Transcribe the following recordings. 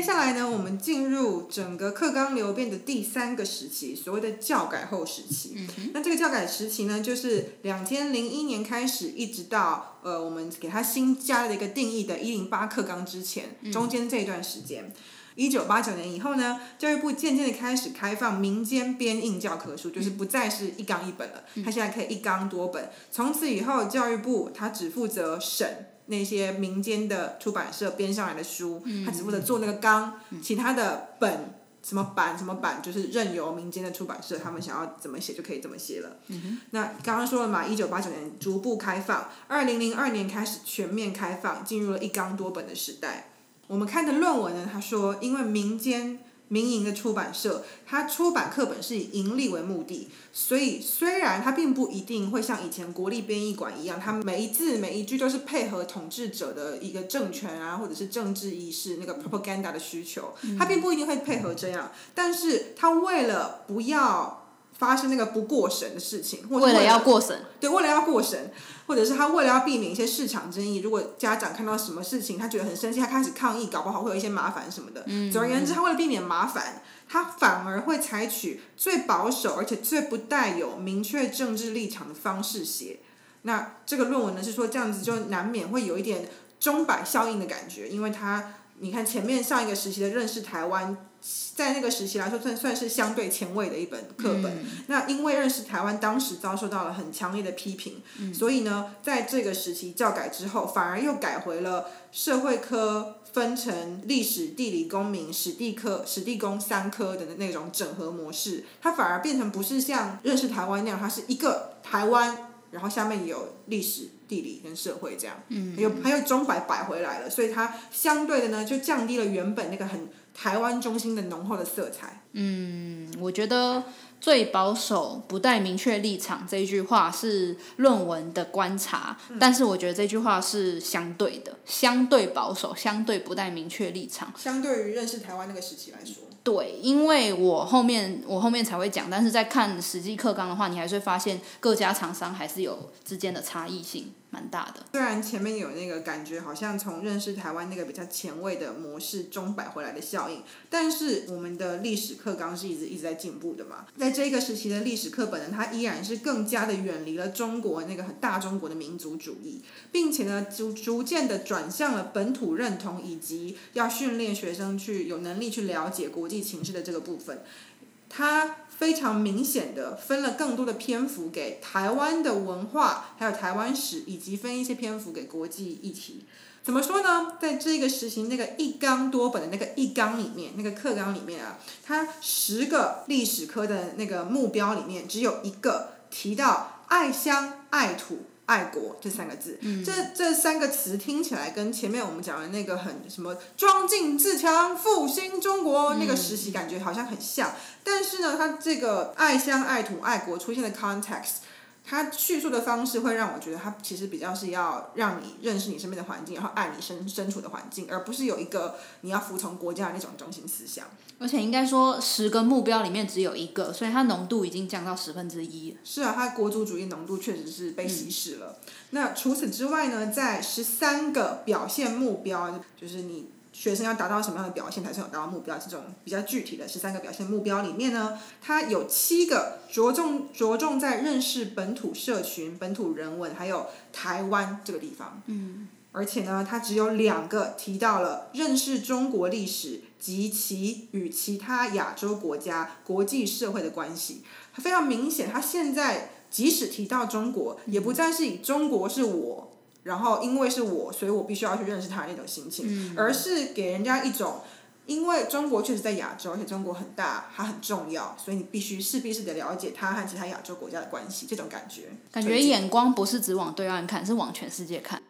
接下来呢，我们进入整个课纲流变的第三个时期，所谓的教改后时期。那这个教改时期呢，就是两千零一年开始，一直到呃我们给它新加了一个定义的“一零八课纲”之前，中间这一段时间。一九八九年以后呢，教育部渐渐的开始开放民间编印教科书，就是不再是一纲一本了，它现在可以一纲多本。从此以后，教育部它只负责审那些民间的出版社编上来的书，他只负责做那个纲，其他的本什么版什么版，就是任由民间的出版社他们想要怎么写就可以怎么写了。那刚刚说了嘛，一九八九年逐步开放，二零零二年开始全面开放，进入了一纲多本的时代。我们看的论文呢，他说，因为民间民营的出版社，它出版课本是以盈利为目的，所以虽然它并不一定会像以前国立编译馆一样，它每一字每一句都是配合统治者的一个政权啊，或者是政治意识那个 propaganda 的需求，它并不一定会配合这样，但是它为了不要。发生那个不过审的事情，或者为了要过审，对，为了要过审，或者是他为了要避免一些市场争议，如果家长看到什么事情，他觉得很生气，他开始抗议，搞不好会有一些麻烦什么的。总而言之，他为了避免麻烦，他反而会采取最保守而且最不带有明确政治立场的方式写。那这个论文呢，是说这样子就难免会有一点钟摆效应的感觉，因为他你看前面上一个时期的认识台湾。在那个时期来说，算算是相对前卫的一本课本。那因为认识台湾，当时遭受到了很强烈的批评，所以呢，在这个时期教改之后，反而又改回了社会科分成历史、地理、公民、史地科、史地公三科的那种整合模式。它反而变成不是像认识台湾那样，它是一个台湾，然后下面有历史、地理跟社会这样，还有还有中摆摆回来了，所以它相对的呢，就降低了原本那个很。台湾中心的浓厚的色彩。嗯，我觉得最保守、不带明确立场这一句话是论文的观察，但是我觉得这句话是相对的，相对保守，相对不带明确立场。相对于认识台湾那个时期来说。对，因为我后面我后面才会讲，但是在看实际课纲的话，你还是会发现各家厂商还是有之间的差异性。蛮大的，虽然前面有那个感觉，好像从认识台湾那个比较前卫的模式中摆回来的效应，但是我们的历史课纲是一直一直在进步的嘛。在这个时期的历史课本呢，它依然是更加的远离了中国那个很大中国的民族主义，并且呢，逐逐渐的转向了本土认同以及要训练学生去有能力去了解国际情势的这个部分，它。非常明显的分了更多的篇幅给台湾的文化，还有台湾史，以及分一些篇幅给国际议题。怎么说呢？在这个实行那个一纲多本的那个一纲里面，那个课纲里面啊，它十个历史科的那个目标里面，只有一个提到爱乡爱土。爱国这三个字，这这三个词听起来跟前面我们讲的那个很什么装进自强、复兴中国那个实习感觉好像很像，但是呢，它这个爱乡、爱土、爱国出现的 context。他叙述的方式会让我觉得，他其实比较是要让你认识你身边的环境，然后爱你身身处的环境，而不是有一个你要服从国家的那种中心思想。而且应该说，十个目标里面只有一个，所以它浓度已经降到十分之一。是啊，它国族主义浓度确实是被稀释了。那除此之外呢，在十三个表现目标，就是你。学生要达到什么样的表现才算有达到目标？这种比较具体的十三个表现目标里面呢，它有七个着重着重在认识本土社群、本土人文，还有台湾这个地方。嗯。而且呢，它只有两个提到了认识中国历史及其与其他亚洲国家国际社会的关系。非常明显，它现在即使提到中国，也不再是以中国是我。然后，因为是我，所以我必须要去认识他那种心情，而是给人家一种，因为中国确实在亚洲，而且中国很大，它很重要，所以你必须势必是得了解它和其他亚洲国家的关系，这种感觉。感觉眼光不是只往对岸看，是往全世界看。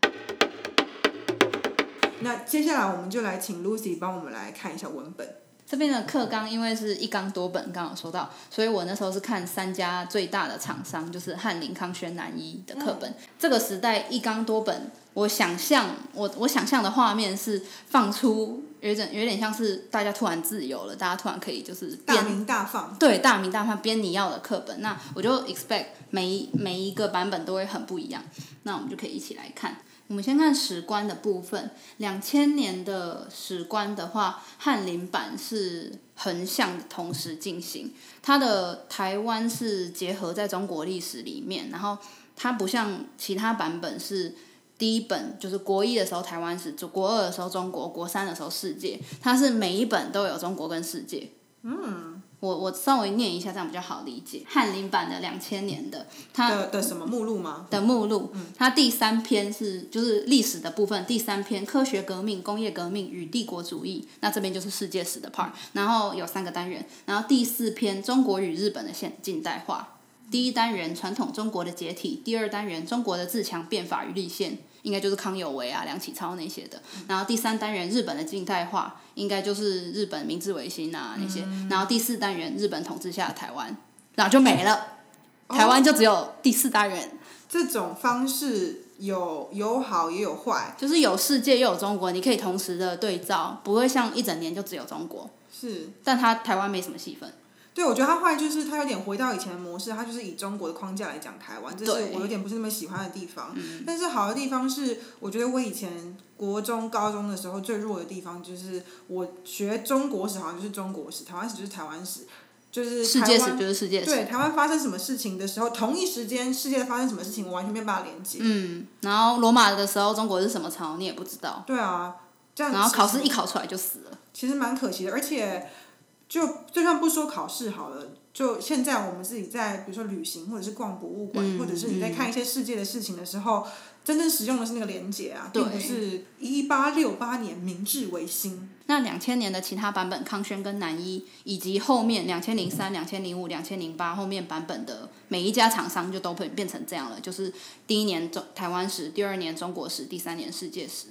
那接下来我们就来请 Lucy 帮我们来看一下文本。这边的课纲因为是一纲多本，刚刚说到，所以我那时候是看三家最大的厂商，就是翰林、康轩、南一的课本。这个时代一纲多本，我想象我我想象的画面是放出有点有点像是大家突然自由了，大家突然可以就是大名大放，对大名大放编你要的课本。那我就 expect 每每一个版本都会很不一样，那我们就可以一起来看。我们先看史观的部分，两千年的史观的话，翰林版是横向同时进行，它的台湾是结合在中国历史里面，然后它不像其他版本是第一本就是国一的时候台湾史，国二的时候中国，国三的时候世界，它是每一本都有中国跟世界。嗯。我我稍微念一下，这样比较好理解。翰林版的两千年的，它的的什么目录吗？的目录，它第三篇是就是历史的部分，第三篇科学革命、工业革命与帝国主义，那这边就是世界史的 part，然后有三个单元，然后第四篇中国与日本的现近代化，第一单元传统中国的解体，第二单元中国的自强变法与立宪。应该就是康有为啊、梁启超那些的，然后第三单元日本的近代化，应该就是日本明治维新啊那些，然后第四单元日本统治下的台湾，然后就没了，台湾就只有第四单元。这种方式有有好也有坏，就是有世界又有中国，你可以同时的对照，不会像一整年就只有中国。是，但它台湾没什么戏份。对，我觉得他坏就是他有点回到以前的模式，他就是以中国的框架来讲台湾，这是我有点不是那么喜欢的地方。但是好的地方是，我觉得我以前国中、高中的时候最弱的地方就是我学中国史好像就是中国史，台湾史就是台湾史，就是世界史就是世界史。对，台湾发生什么事情的时候，同一时间世界发生什么事情，我完全没办法连接。嗯，然后罗马的时候，中国是什么朝，你也不知道。对啊，这样。然后考试一考出来就死了。其实蛮可惜的，而且就就算不说考试好了。就现在，我们自己在比如说旅行，或者是逛博物馆，或者是你在看一些世界的事情的时候，真正使用的是那个连接啊，并不是一八六八年明治维新。那两千年的其他版本，康轩跟南一，以及后面两千零三、两千零五、两千零八后面版本的每一家厂商，就都会变成这样了，就是第一年中台湾史，第二年中国史，第三年世界史。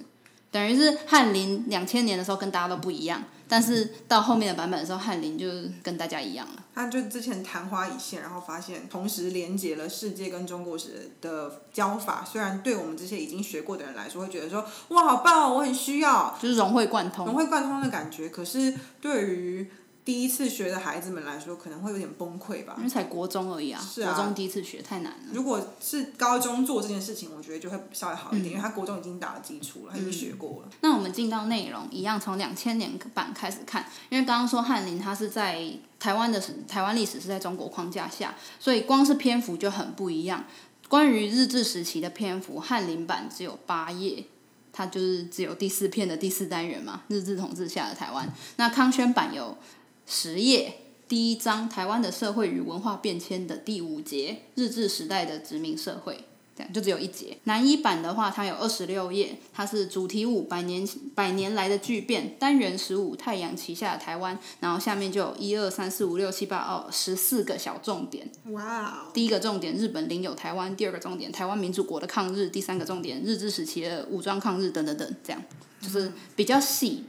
等于是翰林两千年的时候跟大家都不一样，但是到后面的版本的时候，翰林就跟大家一样了。他就之前昙花一现，然后发现同时连接了世界跟中国史的教法，虽然对我们这些已经学过的人来说，会觉得说哇好棒哦，我很需要，就是融会贯通，融会贯通的感觉。可是对于第一次学的孩子们来说，可能会有点崩溃吧。因为才国中而已啊，是国中第一次学太难了。如果是高中做这件事情，我觉得就会稍微好一点，因为他国中已经打了基础了，他已经学过了。那我们进到内容，一样从两千年版开始看，因为刚刚说翰林他是在台湾的台湾历史是在中国框架下，所以光是篇幅就很不一样。关于日治时期的篇幅，翰林版只有八页，它就是只有第四篇的第四单元嘛，日治统治下的台湾。那康轩版有。十页第一章台湾的社会与文化变迁的第五节日治时代的殖民社会，这样就只有一节。南一版的话，它有二十六页，它是主题五百年百年来的巨变，单元十五太阳旗下的台湾，然后下面就有一二三四五六七八哦十四个小重点。哇！第一个重点日本领有台湾，第二个重点台湾民主国的抗日，第三个重点日治时期的武装抗日等等等，这样就是比较细。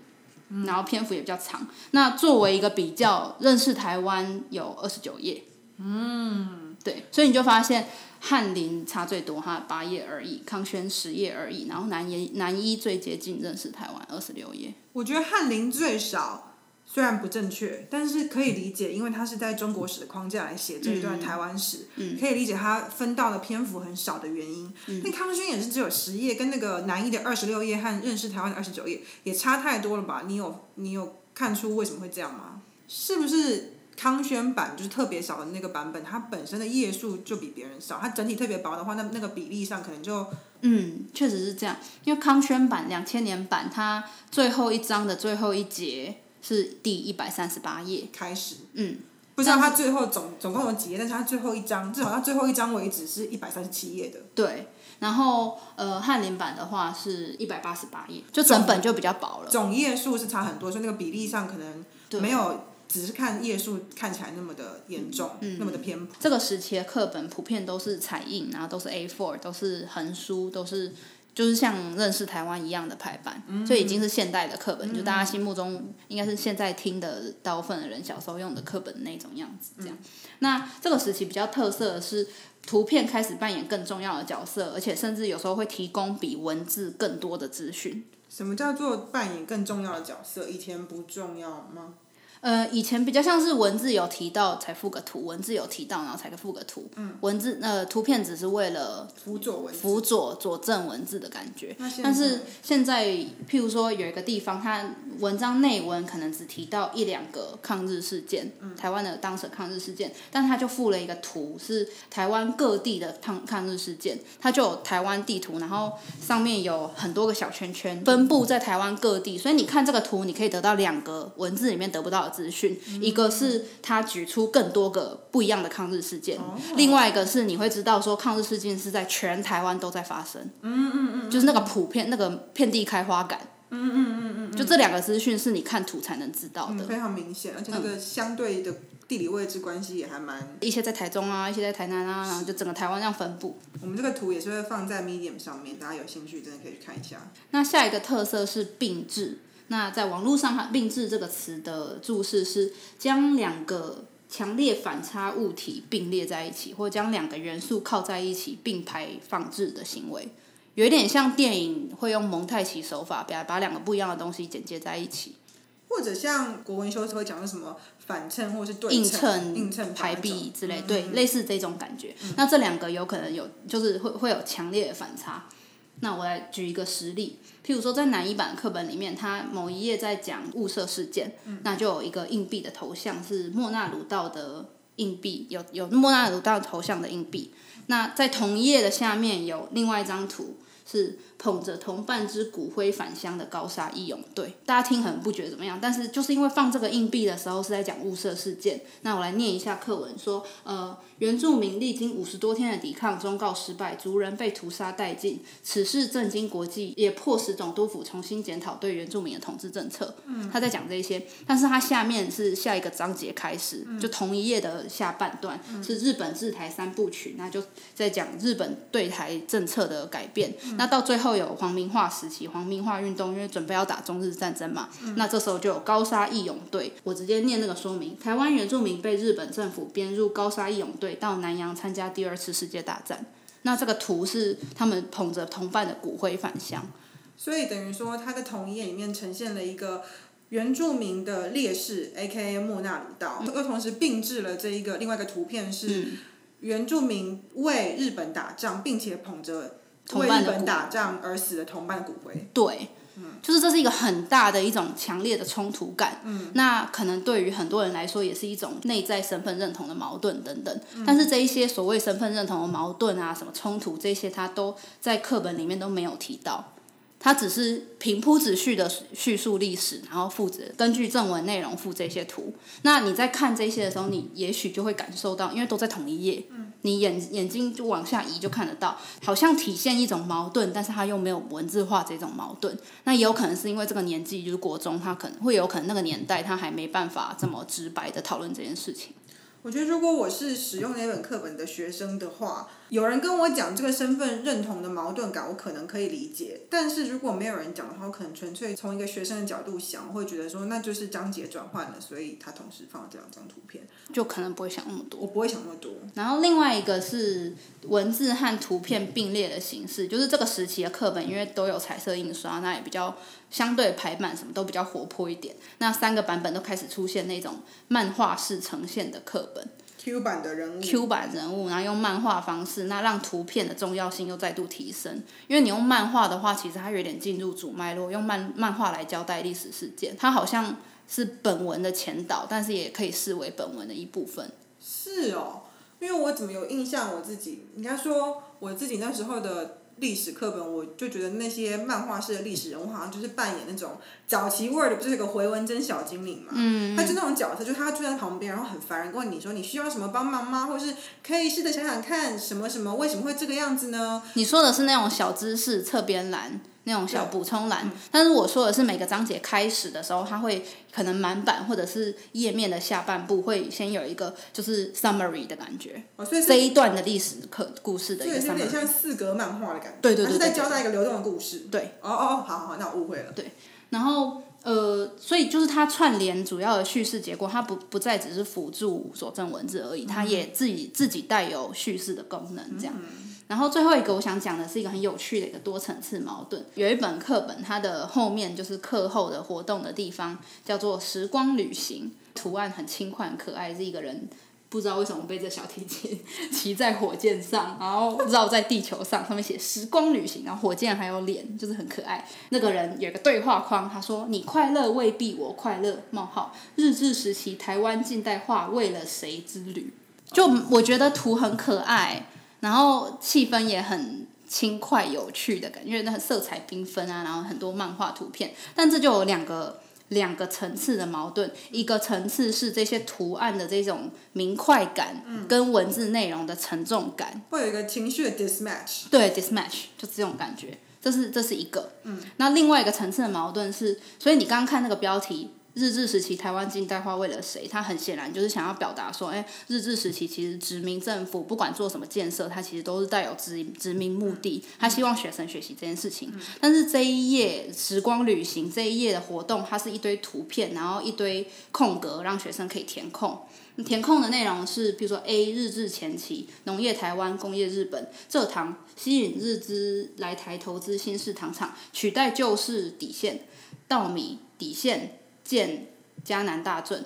然后篇幅也比较长。那作为一个比较，认识台湾有二十九页。嗯，对，所以你就发现翰林差最多哈，八页而已；康轩十页而已。然后南一南一最接近认识台湾，二十六页。我觉得翰林最少。虽然不正确，但是可以理解，因为他是在中国史的框架来写这一段台湾史，可以理解他分到的篇幅很少的原因。那康轩也是只有十页，跟那个南一的二十六页和认识台湾的二十九页也差太多了吧？你有你有看出为什么会这样吗？是不是康轩版就是特别少的那个版本，它本身的页数就比别人少，它整体特别薄的话，那那个比例上可能就嗯，确实是这样。因为康轩版两千年版，它最后一章的最后一节。是第一百三十八页开始，嗯，不知道它最后总总共有几页，但是它最后一章，至少它最后一章为止是一百三十七页的。对，然后呃，翰林版的话是一百八十八页，就整本就比较薄了。总页数是差很多，所以那个比例上可能没有只是看页数看起来那么的严重，那么的偏这个时期的课本普遍都是彩印，然后都是 A4，都是横书，都是。就是像认识台湾一样的排版，所以已经是现代的课本，就大家心目中应该是现在听的大部分的人小时候用的课本那种样子。这样，那这个时期比较特色的是图片开始扮演更重要的角色，而且甚至有时候会提供比文字更多的资讯。什么叫做扮演更重要的角色？以前不重要吗？呃，以前比较像是文字有提到才附个图，文字有提到然后才附个图。嗯。文字呃，图片只是为了辅佐文辅佐佐证文字的感觉。但是现在，譬如说有一个地方，它文章内文可能只提到一两个抗日事件，台湾的当时抗日事件，但它就附了一个图，是台湾各地的抗抗日事件，它就有台湾地图，然后上面有很多个小圈圈，分布在台湾各地，所以你看这个图，你可以得到两个文字里面得不到。资讯，一个是他举出更多个不一样的抗日事件，另外一个是你会知道说抗日事件是在全台湾都在发生，嗯嗯嗯，就是那个普遍那个遍地开花感，嗯嗯嗯嗯，就这两个资讯是你看图才能知道的，非常明显，而且那个相对的地理位置关系也还蛮，一些在台中啊，一些在台南啊，然后就整个台湾这样分布。我们这个图也是会放在 Medium 上面，大家有兴趣真的可以去看一下。那下一个特色是并置。那在网络上，它“并置”这个词的注释是将两个强烈反差物体并列在一起，或将两个元素靠在一起并排放置的行为，有一点像电影会用蒙太奇手法，把把两个不一样的东西剪接在一起，或者像国文修辞会讲的什么反衬或是对称、映衬、排比之类，对，类似这种感觉。那这两个有可能有，就是会会有强烈的反差。那我来举一个实例，譬如说在南一版课本里面，它某一页在讲雾社事件，那就有一个硬币的头像是莫纳鲁道的硬币，有有莫纳鲁道头像的硬币。那在同一页的下面有另外一张图。是捧着同伴之骨灰返乡的高沙义勇队，大家听可能不觉得怎么样，但是就是因为放这个硬币的时候是在讲雾社事件，那我来念一下课文，说呃原住民历经五十多天的抵抗终告失败，族人被屠杀殆尽，此事震惊国际，也迫使总督府重新检讨对原住民的统治政策。嗯，他在讲这些，但是他下面是下一个章节开始，就同一页的下半段是日本制台三部曲，那就在讲日本对台政策的改变。那到最后有皇明化时期，皇明化运动，因为准备要打中日战争嘛，那这时候就有高沙义勇队。我直接念那个说明：台湾原住民被日本政府编入高沙义勇队，到南洋参加第二次世界大战。那这个图是他们捧着同伴的骨灰返乡。所以等于说，他的同一页里面呈现了一个原住民的烈士，A.K.A. 莫纳鲁道，又同时并置了这一个另外一个图片是原住民为日本打仗，并且捧着。为日本打仗而死的同伴骨灰。对，就是这是一个很大的一种强烈的冲突感。嗯，那可能对于很多人来说，也是一种内在身份认同的矛盾等等。但是这一些所谓身份认同的矛盾啊，什么冲突这些，他都在课本里面都没有提到。他只是平铺直叙的叙述历史，然后负责根据正文内容附这些图。那你在看这些的时候，你也许就会感受到，因为都在同一页，你眼眼睛就往下移就看得到，好像体现一种矛盾，但是他又没有文字化这种矛盾。那也有可能是因为这个年纪就是国中，他可能会有可能那个年代他还没办法这么直白的讨论这件事情。我觉得如果我是使用那本课本的学生的话。有人跟我讲这个身份认同的矛盾感，我可能可以理解。但是如果没有人讲的话，我可能纯粹从一个学生的角度想，我会觉得说那就是章节转换了，所以他同时放了这两张图片，就可能不会想那么多。我不会想那么多。然后另外一个是文字和图片并列的形式，就是这个时期的课本因为都有彩色印刷，那也比较相对排版什么都比较活泼一点。那三个版本都开始出现那种漫画式呈现的课本。Q 版的人物，Q 版人物，然后用漫画方式，那让图片的重要性又再度提升。因为你用漫画的话，其实它有点进入主脉络，用漫漫画来交代历史事件，它好像是本文的前导，但是也可以视为本文的一部分。是哦，因为我怎么有印象，我自己应该说我自己那时候的。历史课本，我就觉得那些漫画式的历史人物，好像就是扮演那种早期 Word 不是有个回文针小精灵嘛？嗯，他就那种角色，就他住在旁边，然后很烦人，问你说你需要什么帮忙吗？或者是可以试着想想看什么什么为什么会这个样子呢？你说的是那种小知识侧边栏。那种小补充栏，但是我说的是每个章节开始的时候，它会可能满版或者是页面的下半部会先有一个就是 summary 的感觉，所以这一段的历史课故事的一个 summary，有点像四格漫画的感觉，对对对，是在交代一个流动的故事。对，哦哦，好好，那我误会了。对，然后呃，所以就是它串联主要的叙事结构，它不不再只是辅助佐证文字而已，它也自己自己带有叙事的功能，这样。然后最后一个我想讲的是一个很有趣的一个多层次矛盾。有一本课本，它的后面就是课后的活动的地方，叫做“时光旅行”，图案很轻快、很可爱，是一个人不知道为什么背着小提琴骑在火箭上，然后绕在地球上，上面写“时光旅行”，然后火箭还有脸，就是很可爱。那个人有一个对话框，他说：“你快乐未必我快乐。”冒号日治时期台湾近代化为了谁之旅？就我觉得图很可爱。然后气氛也很轻快有趣的感觉，因为那色彩缤纷啊，然后很多漫画图片。但这就有两个两个层次的矛盾，一个层次是这些图案的这种明快感，跟文字内容的沉重感，会有一个情绪的 dismatch。对，dismatch 就这种感觉，这是这是一个。嗯。那另外一个层次的矛盾是，所以你刚刚看那个标题。日治时期台湾近代化为了谁？他很显然就是想要表达说，哎，日治时期其实殖民政府不管做什么建设，它其实都是带有殖殖民目的。他希望学生学习这件事情。但是这一页时光旅行这一页的活动，它是一堆图片，然后一堆空格，让学生可以填空。填空的内容是，比如说 A 日治前期农业台湾工业日本蔗糖吸引日资来台投资新式糖厂，取代旧式底线稻米底线。建迦南大圳，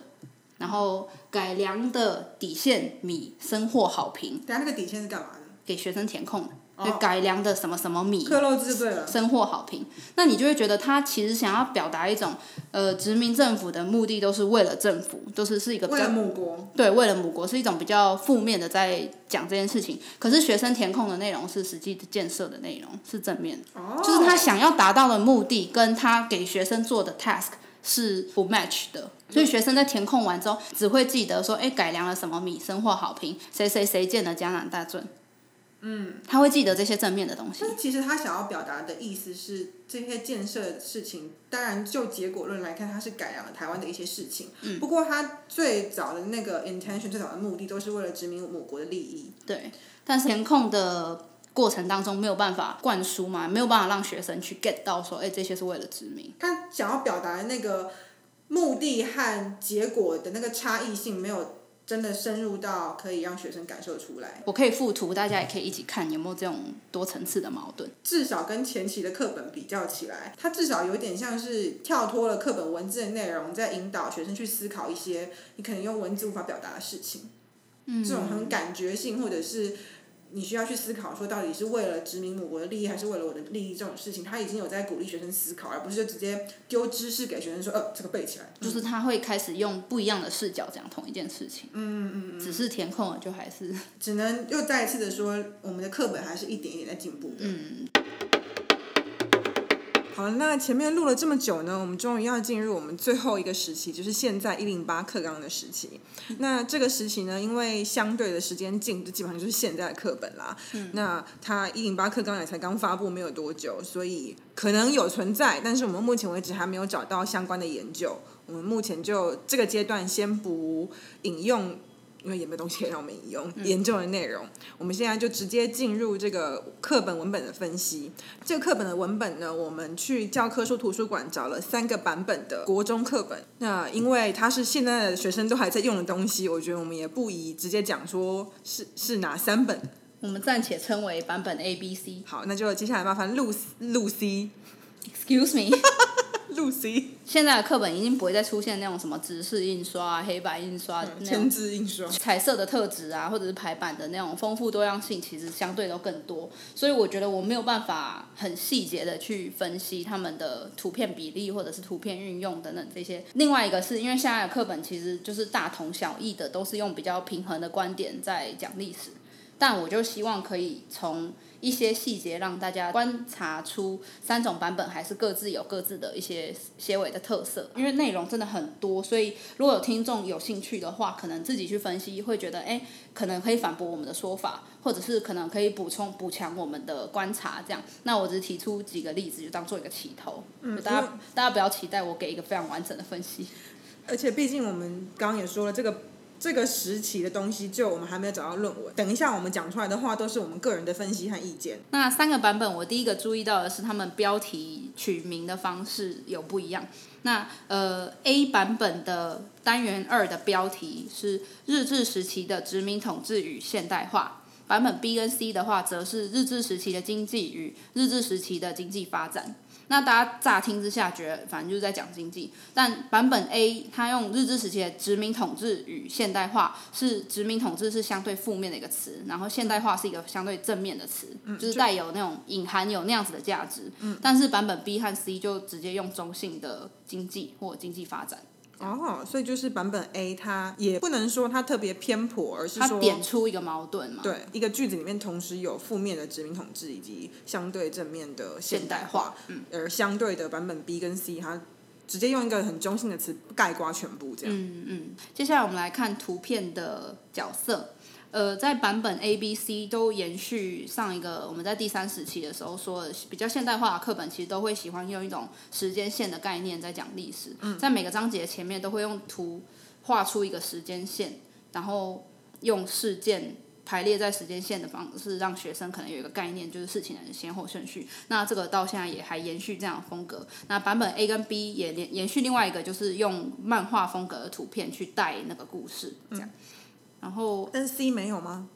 然后改良的底线米生获好评。等下那个底线是干嘛的？给学生填空的，改良的什么什么米。克漏字对了。生获好评，那你就会觉得他其实想要表达一种，呃，殖民政府的目的都是为了政府，都是是一个为了母国。对，为了母国是一种比较负面的在讲这件事情。可是学生填空的内容是实际的建设的内容，是正面的。哦。就是他想要达到的目的，跟他给学生做的 task。是不 match 的，所以学生在填空完之后，只会记得说，哎，改良了什么米，生活好评，谁谁谁建了江南大圳。嗯，他会记得这些正面的东西。但其实他想要表达的意思是，这些建设事情，当然就结果论来看，他是改良了台湾的一些事情。嗯。不过他最早的那个 intention，最早的目的，都是为了殖民母国的利益。对。但是填空的。过程当中没有办法灌输嘛，没有办法让学生去 get 到说，哎，这些是为了殖民。他想要表达的那个目的和结果的那个差异性，没有真的深入到可以让学生感受出来。我可以附图，大家也可以一起看，有没有这种多层次的矛盾？至少跟前期的课本比较起来，它至少有点像是跳脱了课本文字的内容，在引导学生去思考一些你可能用文字无法表达的事情。嗯，这种很感觉性或者是。你需要去思考，说到底是为了殖民母国的利益，还是为了我的利益？这种事情，他已经有在鼓励学生思考，而不是就直接丢知识给学生说，呃，这个背起来。就是他会开始用不一样的视角讲同一件事情。嗯嗯嗯。只是填空了，就还是。只能又再一次的说，我们的课本还是一点一点在进步的。嗯。好，那前面录了这么久呢，我们终于要进入我们最后一个时期，就是现在一零八课纲的时期。那这个时期呢，因为相对的时间近，就基本上就是现在的课本啦。那它一零八课纲也才刚发布没有多久，所以可能有存在，但是我们目前为止还没有找到相关的研究。我们目前就这个阶段先不引用。因为也没东西让我们引用研究的内容，我们现在就直接进入这个课本文本的分析。这个课本的文本呢，我们去教科书图书馆找了三个版本的国中课本。那因为它是现在的学生都还在用的东西，我觉得我们也不宜直接讲说是是哪三本。我们暂且称为版本 A、B、C。好，那就接下来麻烦露露 C。Excuse me。现在的课本已经不会再出现那种什么直式印刷、黑白印刷、铅字印刷、彩色的特质啊，或者是排版的那种丰富多样性，其实相对都更多。所以我觉得我没有办法很细节的去分析他们的图片比例或者是图片运用等等这些。另外一个是因为现在的课本其实就是大同小异的，都是用比较平衡的观点在讲历史。但我就希望可以从一些细节让大家观察出三种版本还是各自有各自的一些结尾的特色，因为内容真的很多，所以如果有听众有兴趣的话，可能自己去分析会觉得，哎，可能可以反驳我们的说法，或者是可能可以补充补强我们的观察，这样。那我只是提出几个例子，就当做一个起头，大家大家不要期待我给一个非常完整的分析。而且毕竟我们刚刚也说了这个。这个时期的东西，就我们还没有找到论文。等一下，我们讲出来的话都是我们个人的分析和意见。那三个版本，我第一个注意到的是，他们标题取名的方式有不一样。那呃，A 版本的单元二的标题是“日治时期的殖民统治与现代化”，版本 B 跟 C 的话，则是日治时期的经济与日治时期的经济发展。那大家乍听之下觉得，反正就是在讲经济。但版本 A 它用日治时期的殖民统治与现代化，是殖民统治是相对负面的一个词，然后现代化是一个相对正面的词，就是带有那种隐含有那样子的价值。但是版本 B 和 C 就直接用中性的经济或经济发展。哦，所以就是版本 A，它也不能说它特别偏颇，而是它说点出一个矛盾嘛。对一个句子里面同时有负面的殖民统治以及相对正面的现代化嗯而相对的版本 B 跟 C，它直接用一个很中性的词概括全部这样。嗯嗯，接下来我们来看图片的角色。呃，在版本 A、B、C 都延续上一个我们在第三时期的时候说的比较现代化的课本，其实都会喜欢用一种时间线的概念在讲历史。在每个章节前面都会用图画出一个时间线，然后用事件排列在时间线的方式，让学生可能有一个概念，就是事情的先后顺序。那这个到现在也还延续这样的风格。那版本 A 跟 B 也连延续另外一个，就是用漫画风格的图片去带那个故事，这样。然后但是 C 没有吗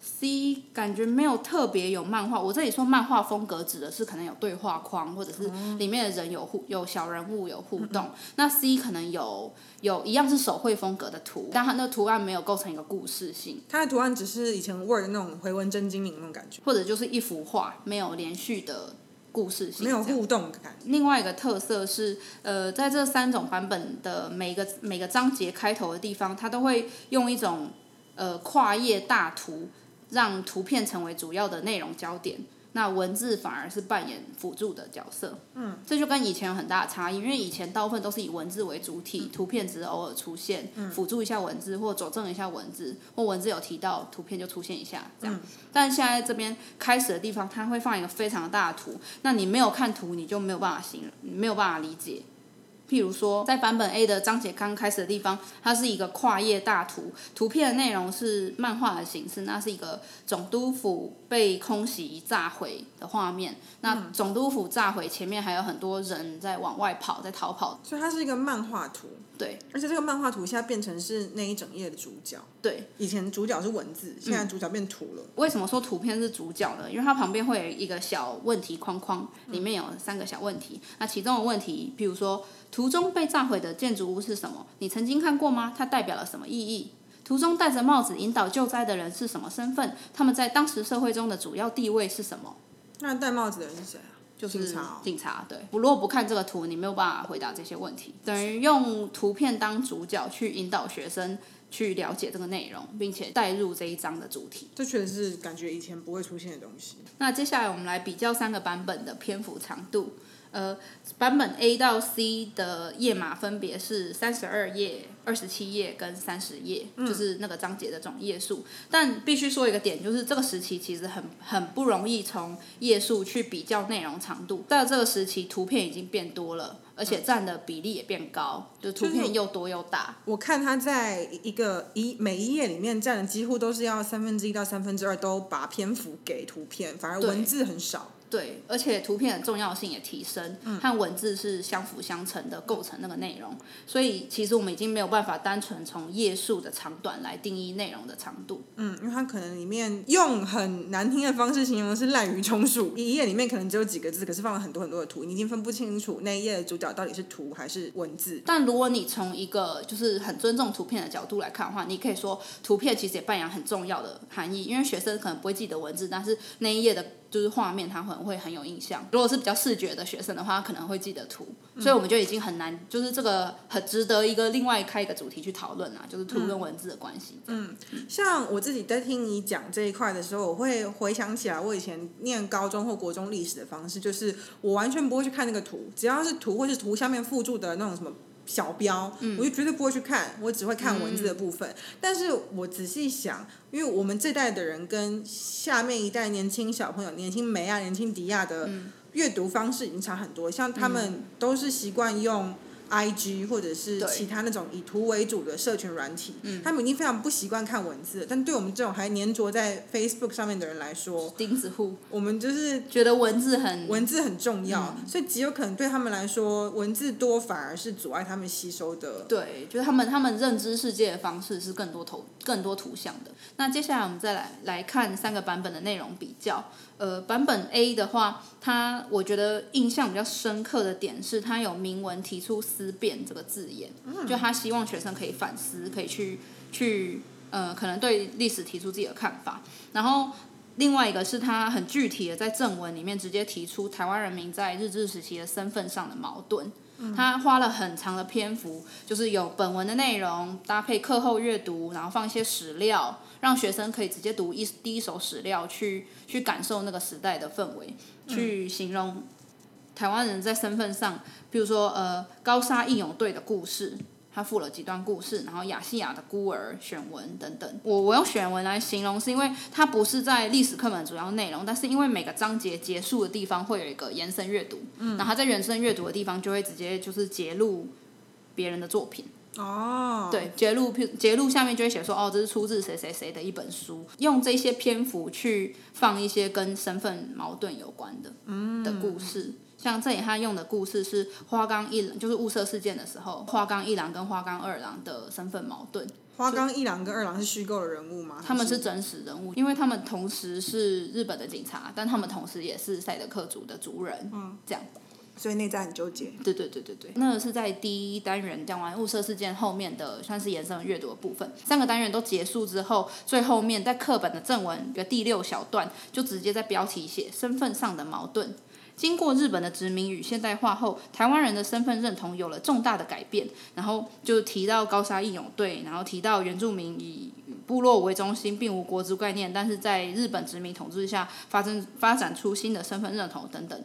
？C 感觉没有特别有漫画，我这里说漫画风格指的是可能有对话框，或者是里面的人有互有小人物有互动。那 C 可能有有一样是手绘风格的图，但它那图案没有构成一个故事性，它的图案只是以前 Word 那种回文真精灵那种感觉，或者就是一幅画，没有连续的故事性，没有互动感。另外一个特色是，呃，在这三种版本的每个每个章节开头的地方，它都会用一种呃跨页大图，让图片成为主要的内容焦点。那文字反而是扮演辅助的角色，嗯，这就跟以前有很大的差异，因为以前大部分都是以文字为主体，图片只是偶尔出现，辅助一下文字或佐证一下文字，或文字有提到，图片就出现一下这样。但现在这边开始的地方，它会放一个非常大的图，那你没有看图，你就没有办法形容，没有办法理解。譬如说，在版本 A 的章节刚开始的地方，它是一个跨页大图，图片的内容是漫画的形式，那是一个总督府被空袭炸毁的画面。那总督府炸毁前面还有很多人在往外跑，在逃跑。所以它是一个漫画图，对而且这个漫画图现在变成是那一整页的主角。对，以前主角是文字，现在主角变图了。为什么说图片是主角呢？因为它旁边会有一个小问题框框，里面有三个小问题。那其中的问题，譬如说图中被炸毁的建筑物是什么？你曾经看过吗？它代表了什么意义？图中戴着帽子引导救灾的人是什么身份？他们在当时社会中的主要地位是什么？那戴帽子的人是谁啊？就是警察哦警察，对。如果不看这个图，你没有办法回答这些问题。等于用图片当主角去引导学生去了解这个内容，并且带入这一章的主题。这确实是感觉以前不会出现的东西。那接下来我们来比较三个版本的篇幅长度。呃，版本 A 到 C 的页码分别是三十二页、二十七页跟三十页，就是那个章节的总页数。但必须说一个点，就是这个时期其实很很不容易从页数去比较内容长度。到这个时期，图片已经变多了，而且占的比例也变高，就图片又多又大。我看他在一个一每一页里面占的几乎都是要三分之一到三分之二都把篇幅给图片，反而文字很少。对，而且图片的重要性也提升，和文字是相辅相成的，构成那个内容。所以其实我们已经没有办法单纯从页数的长短来定义内容的长度。嗯，因为它可能里面用很难听的方式形容是滥竽充数，一页里面可能只有几个字，可是放了很多很多的图，你已经分不清楚那一页的主角到底是图还是文字。但如果你从一个就是很尊重图片的角度来看的话，你可以说图片其实也扮演很重要的含义，因为学生可能不会记得文字，但是那一页的就是画面他可能会很有印象。如果是比较视觉的学生的话，他可能会记得图，所以我们就已经很难，就是这个很值得一个另外开一个主题去讨论啊，就是图跟文字的关系。嗯，像我自己在听你讲这一块的时候，我会回想起来我以前念高中或国中历史的方式，就是我完全不会去看那个图，只要是图或是图下面附注的那种什么。小标，我就绝对不会去看，我只会看文字的部分。但是我仔细想，因为我们这代的人跟下面一代年轻小朋友、年轻梅亚、年轻迪亚的阅读方式已经差很多，像他们都是习惯用 I G 或者是其他那种以图为主的社群软体，他们已经非常不习惯看文字，但对我们这种还粘着在 Facebook 上面的人来说，钉子户我们就是觉得文字很文字很重要，所以极有可能对他们来说，文字多反而是阻碍他们吸收的。对，就是他们他们认知世界的方式是更多图更多图像的。那接下来我们再来来看三个版本的内容比较。呃，版本 A 的话，它我觉得印象比较深刻的点是，它有明文提出思辨这个字眼，就他希望学生可以反思，可以去去呃，可能对历史提出自己的看法。然后另外一个是他很具体的在正文里面直接提出台湾人民在日治时期的身份上的矛盾。他花了很长的篇幅，就是有本文的内容搭配课后阅读，然后放一些史料，让学生可以直接读一第一手史料，去去感受那个时代的氛围，去形容台湾人在身份上，比如说呃高沙义勇队的故事。他附了几段故事，然后亚细亚的孤儿选文等等。我我用选文来形容，是因为它不是在历史课本主要内容，但是因为每个章节结束的地方会有一个延伸阅读，嗯，然后在延伸阅读的地方就会直接就是揭露别人的作品。哦，对，揭露揭露下面就会写说，哦，这是出自谁谁谁的一本书，用这些篇幅去放一些跟身份矛盾有关的的故事。像这里他用的故事是花冈一郎，就是雾社事件的时候，花冈一郎跟花冈二郎的身份矛盾。花冈一郎跟二郎是虚构的人物吗？他们是真实人物，因为他们同时是日本的警察，但他们同时也是赛德克族的族人。嗯，这样。所以内在很纠结。对对对对对，那个是在第一单元讲完雾社事件后面的，算是延伸阅读的部分。三个单元都结束之后，最后面在课本的正文的第六小段，就直接在标题写身份上的矛盾。经过日本的殖民与现代化后，台湾人的身份认同有了重大的改变。然后就提到高沙义勇队，然后提到原住民以部落为中心，并无国族概念，但是在日本殖民统治下发生发展出新的身份认同等等。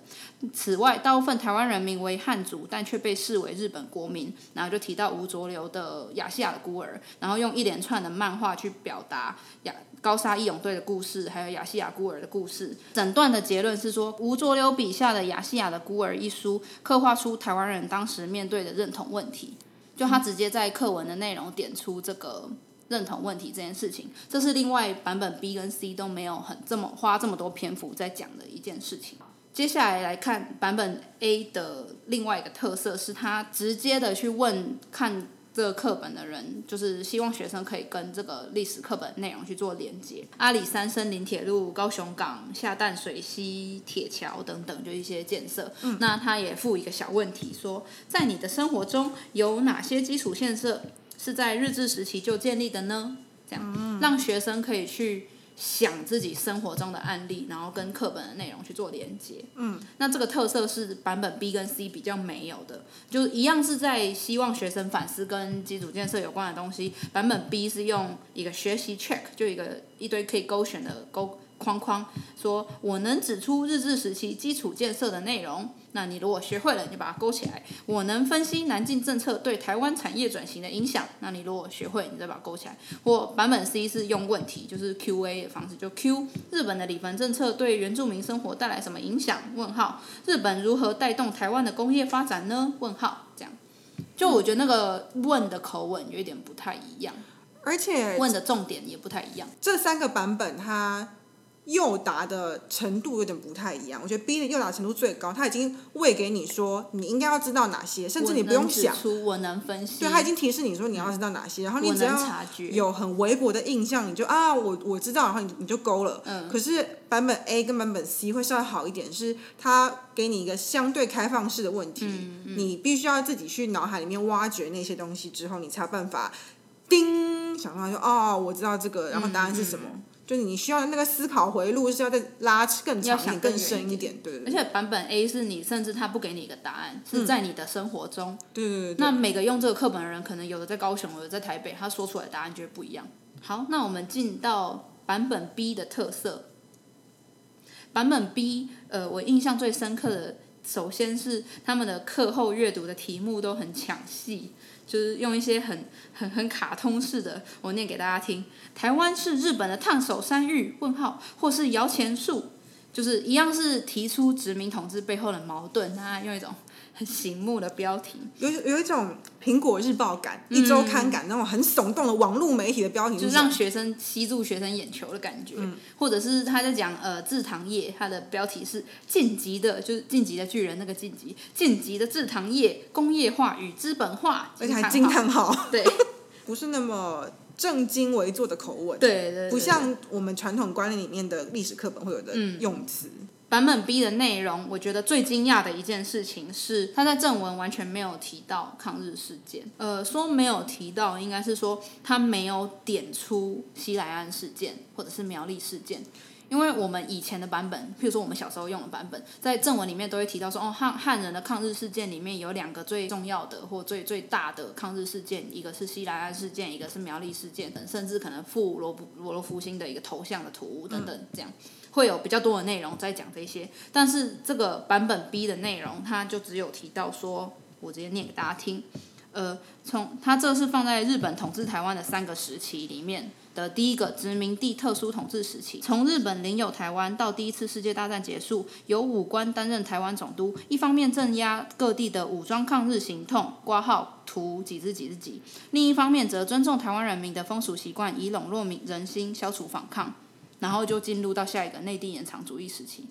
此外，大部分台湾人民为汉族，但却被视为日本国民。然后就提到吴浊流的《亚细亚的孤儿》，然后用一连串的漫画去表达亚高沙义勇队的故事，还有亚细亚孤儿的故事。整段的结论是说，吴浊流笔下的《亚细亚的孤儿》一书，刻画出台湾人当时面对的认同问题。就他直接在课文的内容点出这个认同问题这件事情，这是另外版本 B 跟 C 都没有很这么花这么多篇幅在讲的一件事情。接下来来看版本 A 的另外一个特色，是他直接的去问看这个课本的人，就是希望学生可以跟这个历史课本内容去做连接。阿里山森林铁路、高雄港、下淡水溪铁桥等等，就一些建设。那他也附一个小问题，说在你的生活中有哪些基础建设是在日治时期就建立的呢？这样让学生可以去。想自己生活中的案例，然后跟课本的内容去做连接。嗯，那这个特色是版本 B 跟 C 比较没有的，就一样是在希望学生反思跟基础建设有关的东西。版本 B 是用一个学习 check，就一个一堆可以勾选的勾框框，说我能指出日治时期基础建设的内容。那你如果学会了，你就把它勾起来。我能分析南进政策对台湾产业转型的影响。那你如果学会，你再把它勾起来。或版本 C 是用问题，就是 Q&A 的方式，就 Q 日本的礼房政策对原住民生活带来什么影响？问号。日本如何带动台湾的工业发展呢？问号。这样，就我觉得那个问的口吻有一点不太一样，而且问的重点也不太一样。这三个版本它。诱答的程度有点不太一样，我觉得 B 的诱答程度最高，他已经喂给你说你应该要知道哪些，甚至你不用想，我能分析，对他已经提示你说你要知道哪些，然后你只要有很微薄的印象，你就啊我我知道，然后你你就勾了。嗯。可是版本 A 跟版本 C 会稍微好一点，是他给你一个相对开放式的问题，你必须要自己去脑海里面挖掘那些东西之后，你才有办法叮想到说哦我知道这个，然后答案是什么。就你需要那个思考回路是要再拉更长一点、更深一点，对。而且版本 A 是你甚至他不给你一个答案，是在你的生活中。对对对。那每个用这个课本的人，可能有的在高雄，有的在台北，他说出来的答案就会不一样。好，那我们进到版本 B 的特色。版本 B，呃，我印象最深刻的，首先是他们的课后阅读的题目都很抢戏。就是用一些很很很卡通式的，我念给大家听。台湾是日本的烫手山芋？问号，或是摇钱树？就是一样是提出殖民统治背后的矛盾，那用一种很醒目的标题，有有一种苹果日报感、一周刊感那种很耸动的网络媒体的标题，就是让学生吸住学生眼球的感觉。或者是他在讲呃制糖业，它的标题是晋级的，就是晋级的巨人那个晋级，晋级的制糖业工业化与资本化，而且还惊叹号，对，不是那么正襟危坐的口吻，对对，不像我们传统观念里面的历史课本会有的用词。版本 B 的内容，我觉得最惊讶的一件事情是，他在正文完全没有提到抗日事件。呃，说没有提到，应该是说他没有点出西来安事件或者是苗栗事件。因为我们以前的版本，譬如说我们小时候用的版本，在正文里面都会提到说，哦，汉汉人的抗日事件里面有两个最重要的或最最大的抗日事件，一个是西来安事件，一个是苗栗事件等，甚至可能附罗罗罗福星的一个头像的图等等这样。会有比较多的内容在讲这些，但是这个版本 B 的内容，它就只有提到说，我直接念给大家听。呃，从它这是放在日本统治台湾的三个时期里面的第一个殖民地特殊统治时期，从日本领有台湾到第一次世界大战结束，由武官担任台湾总督，一方面镇压各地的武装抗日行动，挂号图几日几日几；另一方面则尊重台湾人民的风俗习惯，以笼络民人心，消除反抗。然后就进入到下一个内地延长主义时期，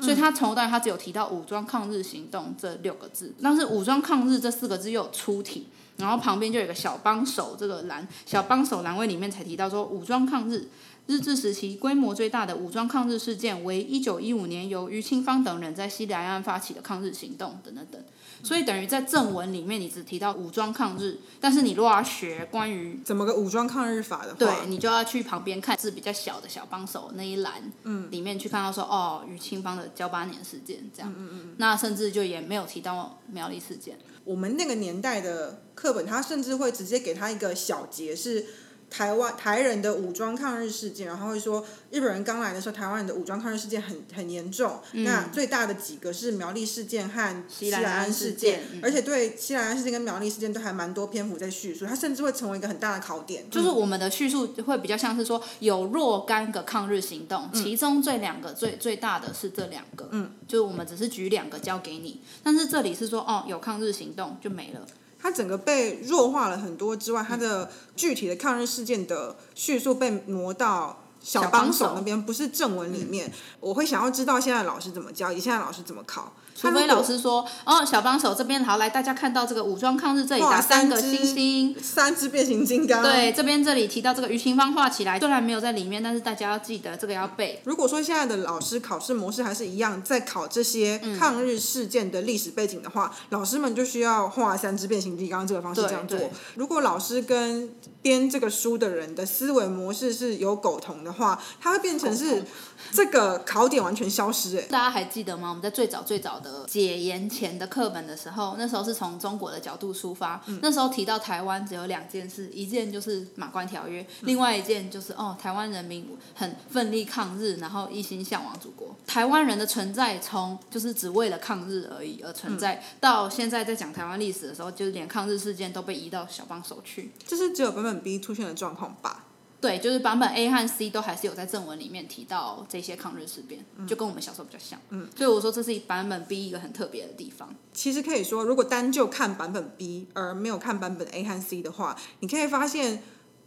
所以他从头到尾他只有提到武装抗日行动这六个字，但是武装抗日这四个字又有出题，然后旁边就有个小帮手这个栏，小帮手栏位里面才提到说武装抗日。日治时期规模最大的武装抗日事件为一九一五年由于清芳等人在西海岸发起的抗日行动，等等等。所以等于在正文里面，你只提到武装抗日，但是你如果要学关于怎么个武装抗日法的话，对你就要去旁边看字比较小的小帮手那一栏，嗯，里面去看到说哦，于清芳的交八年事件这样，嗯嗯嗯，那甚至就也没有提到苗栗事件。我们那个年代的课本，它甚至会直接给他一个小节是。台湾台人的武装抗日事件，然后会说日本人刚来的时候，台湾人的武装抗日事件很很严重。那最大的几个是苗栗事件和西兰安事件，而且对西兰安事件跟苗栗事件都还蛮多篇幅在叙述，它甚至会成为一个很大的考点。就是我们的叙述会比较像是说有若干个抗日行动，其中最两个最最大的是这两个，嗯，就是我们只是举两个交给你，但是这里是说哦有抗日行动就没了。它整个被弱化了很多之外，它的具体的抗日事件的叙述被挪到。小帮手那边不是正文里面，我会想要知道现在老师怎么教，以现在老师怎么考。除非老师说，哦，小帮手这边好，来大家看到这个武装抗日这里打三个星星，三只变形金刚。对，这边这里提到这个于清芳画起来，虽然没有在里面，但是大家要记得这个要背。如果说现在的老师考试模式还是一样，在考这些抗日事件的历史背景的话，老师们就需要画三只变形金刚这个方式这样做。如果老师跟编这个书的人的思维模式是有苟同的。话，它会变成是这个考点完全消失哎。大家还记得吗？我们在最早最早的解严前的课本的时候，那时候是从中国的角度出发。那时候提到台湾只有两件事，一件就是马关条约，另外一件就是哦，台湾人民很奋力抗日，然后一心向往祖国。台湾人的存在从就是只为了抗日而已而存在，到现在在讲台湾历史的时候，就是连抗日事件都被移到小帮手去。这是只有本本 B 出现的状况吧？对，就是版本 A 和 C 都还是有在正文里面提到这些抗日事变，就跟我们小时候比较像。嗯，所以我说这是版本 B 一个很特别的地方。其实可以说，如果单就看版本 B 而没有看版本 A 和 C 的话，你可以发现。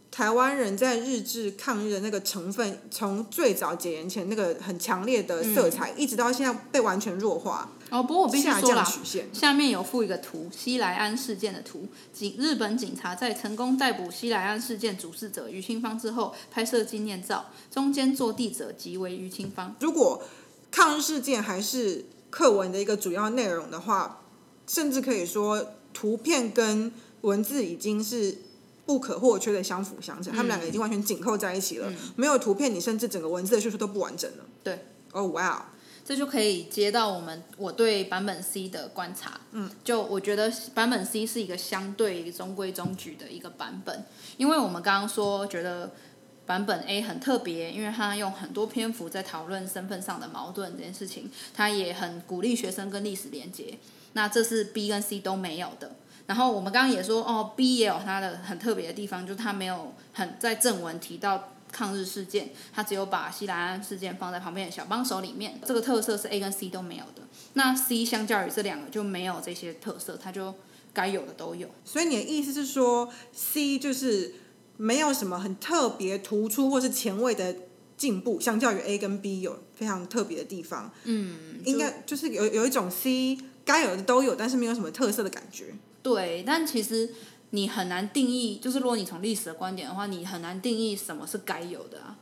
台湾人在日治抗日的那个成分，从最早解严前那个很强烈的色彩，一直到现在被完全弱化。哦，不过我必须说了，下面有附一个图，西来安事件的图。警日本警察在成功逮捕西来安事件主事者于清芳之后，拍摄纪念照，中间坐地者即为于清芳。如果抗日事件还是课文的一个主要内容的话，甚至可以说图片跟文字已经是。不可或缺的相辅相成，他们两个已经完全紧扣在一起了。没有图片，你甚至整个文字的叙述都不完整了。对，哦，哇，这就可以接到我们我对版本 C 的观察。嗯，就我觉得版本 C 是一个相对中规中矩的一个版本，因为我们刚刚说觉得版本 A 很特别，因为它用很多篇幅在讨论身份上的矛盾这件事情，它也很鼓励学生跟历史连接。那这是 B 跟 C 都没有的。然后我们刚刚也说，哦，B 也有它的很特别的地方，就是它没有很在正文提到抗日事件，他只有把西兰安事件放在旁边的小帮手里面，这个特色是 A 跟 C 都没有的。那 C 相较于这两个就没有这些特色，它就该有的都有。所以你的意思是说，C 就是没有什么很特别突出或是前卫的进步，相较于 A 跟 B 有非常特别的地方。嗯，应该就是有有一种 C 该有的都有，但是没有什么特色的感觉。对，但其实你很难定义，就是如果你从历史的观点的话，你很难定义什么是该有的啊。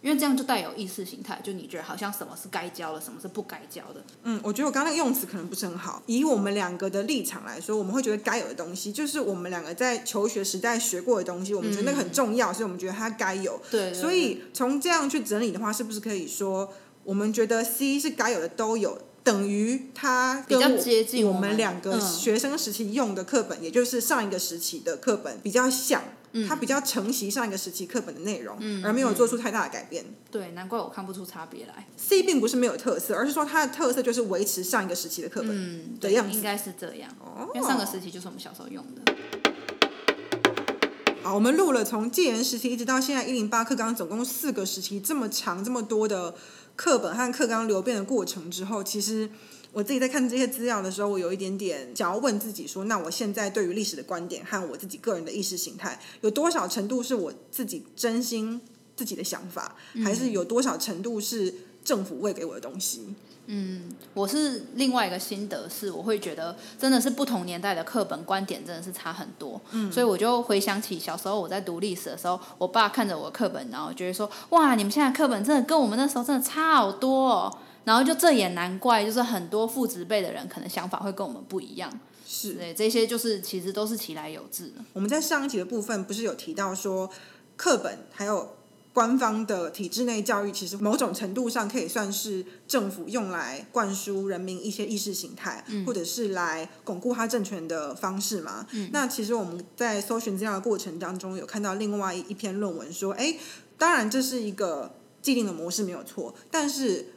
因为这样就带有意识形态，就你觉得好像什么是该教的，什么是不该教的。嗯，我觉得我刚刚那个用词可能不是很好。以我们两个的立场来说，我们会觉得该有的东西，就是我们两个在求学时代学过的东西，我们觉得那个很重要，所以我们觉得它该有。对。所以从这样去整理的话，是不是可以说，我们觉得 C 是该有的都有，等于它比较接近我们两个学生时期用的课本，也就是上一个时期的课本比较像。它比较承袭上一个时期课本的内容，而没有做出太大的改变。对，难怪我看不出差别来。C 并不是没有特色，而是说它的特色就是维持上一个时期的课本的样子。应该是这样，因为上个时期就是我们小时候用的。好，我们录了从戒严时期一直到现在一零八课纲，总共四个时期，这么长这么多的课本和课纲流变的过程之后，其实。我自己在看这些资料的时候，我有一点点想要问自己说：那我现在对于历史的观点和我自己个人的意识形态，有多少程度是我自己真心自己的想法，还是有多少程度是政府喂给我的东西？我是另外一个心得是，我会觉得真的是不同年代的课本观点真的是差很多。嗯，所以我就回想起小时候我在读历史的时候，我爸看着我的课本，然后觉得说：哇，你们现在课本真的跟我们那时候真的差好多。哦。然后就这也难怪，就是很多父职辈的人可能想法会跟我们不一样。是，对，这些就是其实都是其来有致的。我们在上一集的部分不是有提到说，课本还有官方的体制内教育，其实某种程度上可以算是政府用来灌输人民一些意识形态，或者是来巩固他政权的方式嘛？那其实我们在搜寻资料的过程当中，有看到另外一篇论文说，哎，当然这是一个既定的模式没有错，但是。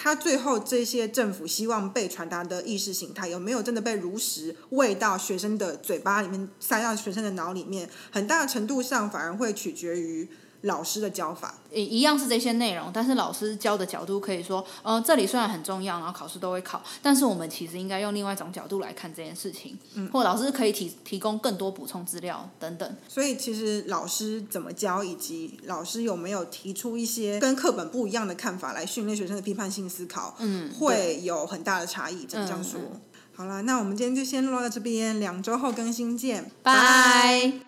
他最后这些政府希望被传达的意识形态，有没有真的被如实喂到学生的嘴巴里面，塞到学生的脑里面？很大程度上反而会取决于。老师的教法，也一样是这些内容，但是老师教的角度可以说，呃，这里虽然很重要，然后考试都会考，但是我们其实应该用另外一种角度来看这件事情，嗯，或老师可以提提供更多补充资料等等。所以其实老师怎么教，以及老师有没有提出一些跟课本不一样的看法来训练学生的批判性思考，嗯，会有很大的差异。这样说，好了，那我们今天就先录到这边，两周后更新见，拜。